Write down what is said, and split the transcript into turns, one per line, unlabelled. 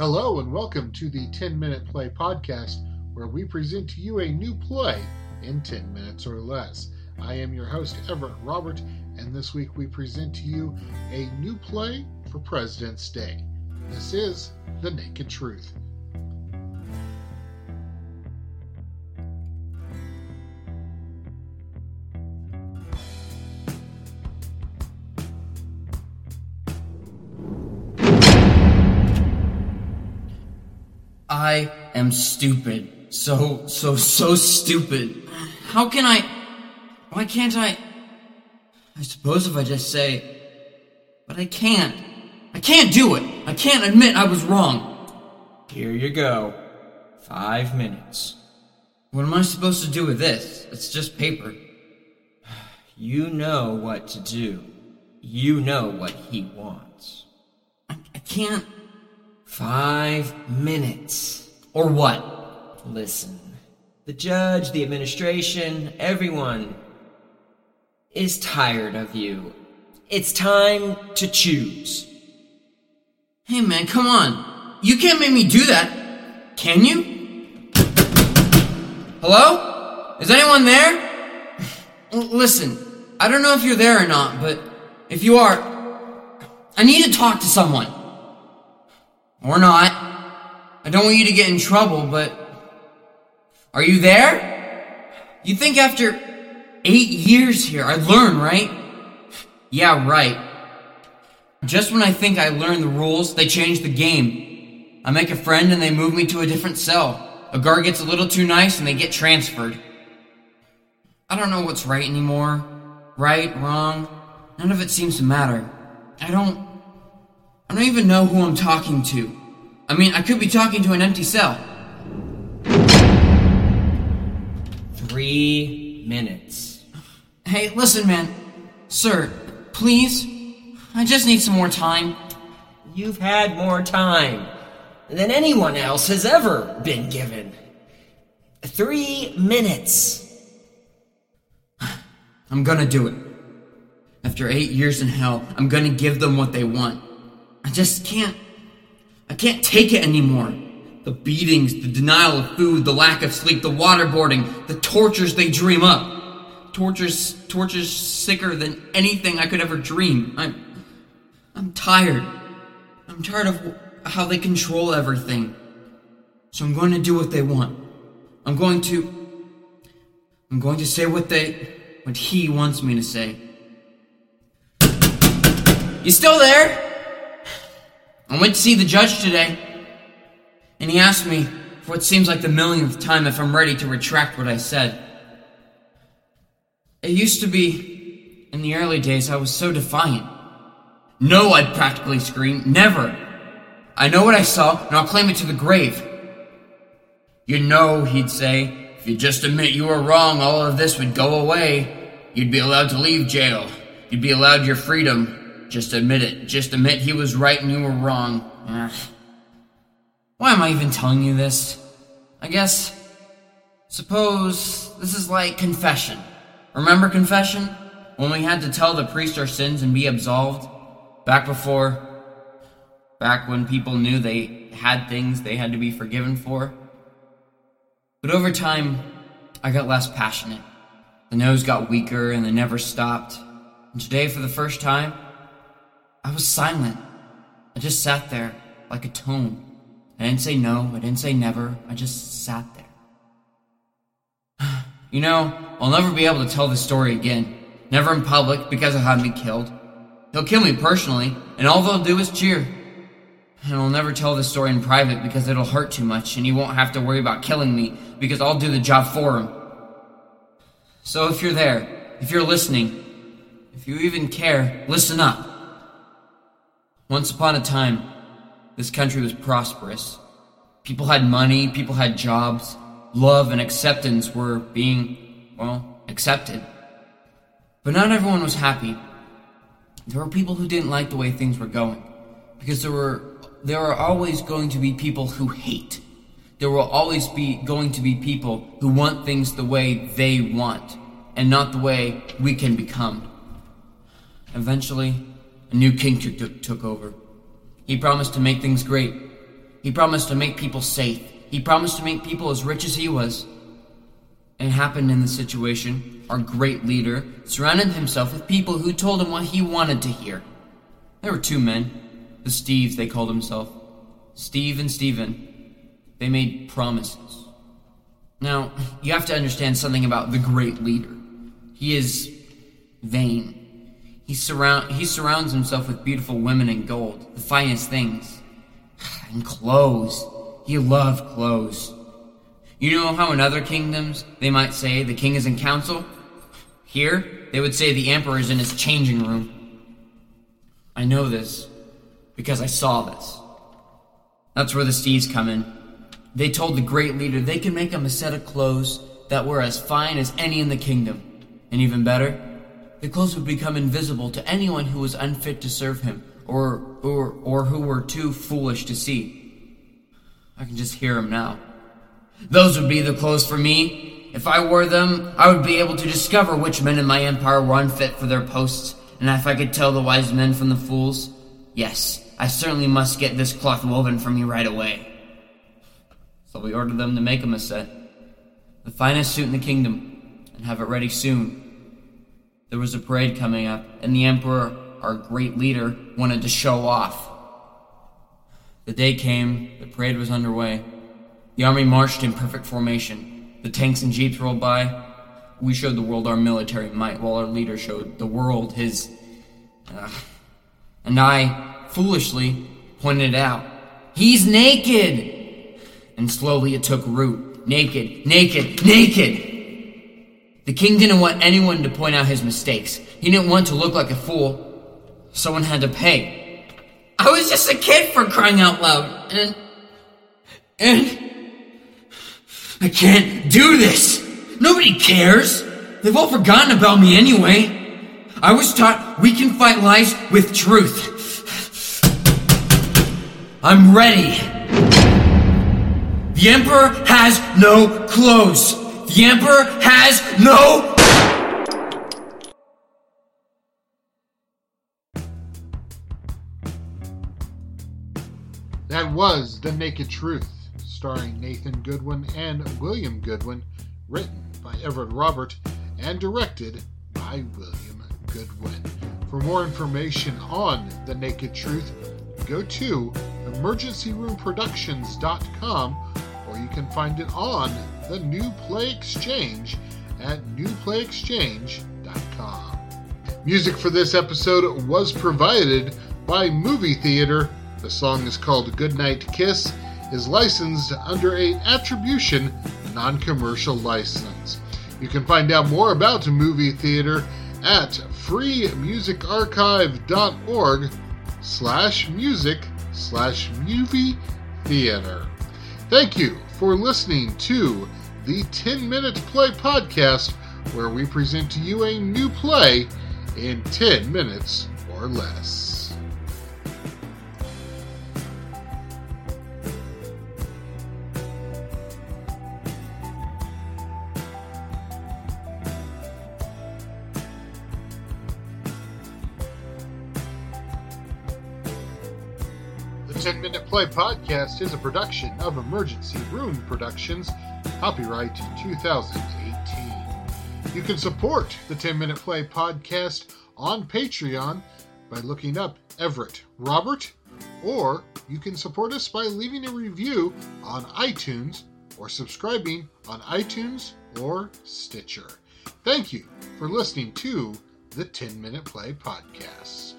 Hello, and welcome to the 10 Minute Play Podcast, where we present to you a new play in 10 minutes or less. I am your host, Everett Robert, and this week we present to you a new play for President's Day. This is The Naked Truth.
I am stupid. So, so, so stupid. How can I. Why can't I. I suppose if I just say. But I can't. I can't do it. I can't admit I was wrong.
Here you go. Five minutes.
What am I supposed to do with this? It's just paper.
You know what to do. You know what he wants.
I, I can't.
Five minutes.
Or what?
Listen. The judge, the administration, everyone is tired of you. It's time to choose.
Hey man, come on. You can't make me do that. Can you? Hello? Is anyone there? Listen, I don't know if you're there or not, but if you are, I need to talk to someone. Or not. I don't want you to get in trouble, but are you there? You think after eight years here, I'd learn, right? Yeah, right. Just when I think I learned the rules, they change the game. I make a friend and they move me to a different cell. A guard gets a little too nice and they get transferred. I don't know what's right anymore. Right, wrong. None of it seems to matter. I don't. I don't even know who I'm talking to. I mean, I could be talking to an empty cell.
Three minutes.
Hey, listen, man. Sir, please. I just need some more time.
You've had more time than anyone else has ever been given. Three minutes.
I'm gonna do it. After eight years in hell, I'm gonna give them what they want. I just can't. I can't take it anymore. The beatings, the denial of food, the lack of sleep, the waterboarding, the tortures they dream up. Tortures, tortures sicker than anything I could ever dream. I'm, I'm tired. I'm tired of how they control everything. So I'm going to do what they want. I'm going to, I'm going to say what they, what he wants me to say. You still there? I went to see the judge today, and he asked me for what seems like the millionth time if I'm ready to retract what I said. It used to be, in the early days, I was so defiant. No, I'd practically scream. Never. I know what I saw, and I'll claim it to the grave. You know, he'd say, if you just admit you were wrong, all of this would go away. You'd be allowed to leave jail. You'd be allowed your freedom. Just admit it. Just admit he was right and you were wrong. Ugh. Why am I even telling you this? I guess. Suppose this is like confession. Remember confession? When we had to tell the priest our sins and be absolved? Back before. Back when people knew they had things they had to be forgiven for? But over time, I got less passionate. The nose got weaker and they never stopped. And today, for the first time, I was silent. I just sat there like a tone. I didn't say no, I didn't say never, I just sat there. You know, I'll never be able to tell this story again. Never in public because I'll have me killed. He'll kill me personally, and all they'll do is cheer. And I'll never tell this story in private because it'll hurt too much, and he won't have to worry about killing me because I'll do the job for him. So if you're there, if you're listening, if you even care, listen up. Once upon a time, this country was prosperous. People had money, people had jobs, love and acceptance were being, well, accepted. But not everyone was happy. There were people who didn't like the way things were going. Because there were there are always going to be people who hate. There will always be going to be people who want things the way they want and not the way we can become. Eventually, a new king took, took, over. He promised to make things great. He promised to make people safe. He promised to make people as rich as he was. It happened in the situation. Our great leader surrounded himself with people who told him what he wanted to hear. There were two men, the Steves they called themselves. Steve and Stephen. They made promises. Now, you have to understand something about the great leader. He is vain. He, surround, he surrounds himself with beautiful women and gold, the finest things. And clothes. He loved clothes. You know how in other kingdoms they might say the king is in council? Here, they would say the emperor is in his changing room. I know this because I saw this. That's where the Steves come in. They told the great leader they could make him a set of clothes that were as fine as any in the kingdom. And even better, the clothes would become invisible to anyone who was unfit to serve him or, or, or who were too foolish to see. I can just hear him now. Those would be the clothes for me. If I wore them, I would be able to discover which men in my empire were unfit for their posts, and if I could tell the wise men from the fools, yes, I certainly must get this cloth woven for me right away. So we ordered them to make him a set, the finest suit in the kingdom, and have it ready soon. There was a parade coming up, and the Emperor, our great leader, wanted to show off. The day came, the parade was underway. The army marched in perfect formation. The tanks and jeeps rolled by. We showed the world our military might, while our leader showed the world his. Uh, and I, foolishly, pointed out, He's naked! And slowly it took root. Naked, naked, naked! The king didn't want anyone to point out his mistakes. He didn't want to look like a fool. Someone had to pay. I was just a kid for crying out loud, and. and. I can't do this! Nobody cares! They've all forgotten about me anyway. I was taught we can fight lies with truth. I'm ready. The Emperor has no clothes. The Emperor has no.
That was The Naked Truth, starring Nathan Goodwin and William Goodwin, written by Everett Robert and directed by William Goodwin. For more information on The Naked Truth, go to emergencyroomproductions.com you can find it on the New Play Exchange at newplayexchange.com. Music for this episode was provided by Movie Theater. The song is called Goodnight Kiss, is licensed under a attribution non-commercial license. You can find out more about Movie Theater at freemusicarchive.org slash music slash movie theater. Thank you for listening to the 10 Minute Play Podcast, where we present to you a new play in 10 minutes or less. 10 Minute Play podcast is a production of Emergency Room Productions, copyright 2018. You can support the 10 Minute Play podcast on Patreon by looking up Everett Robert, or you can support us by leaving a review on iTunes or subscribing on iTunes or Stitcher. Thank you for listening to the 10 Minute Play podcast.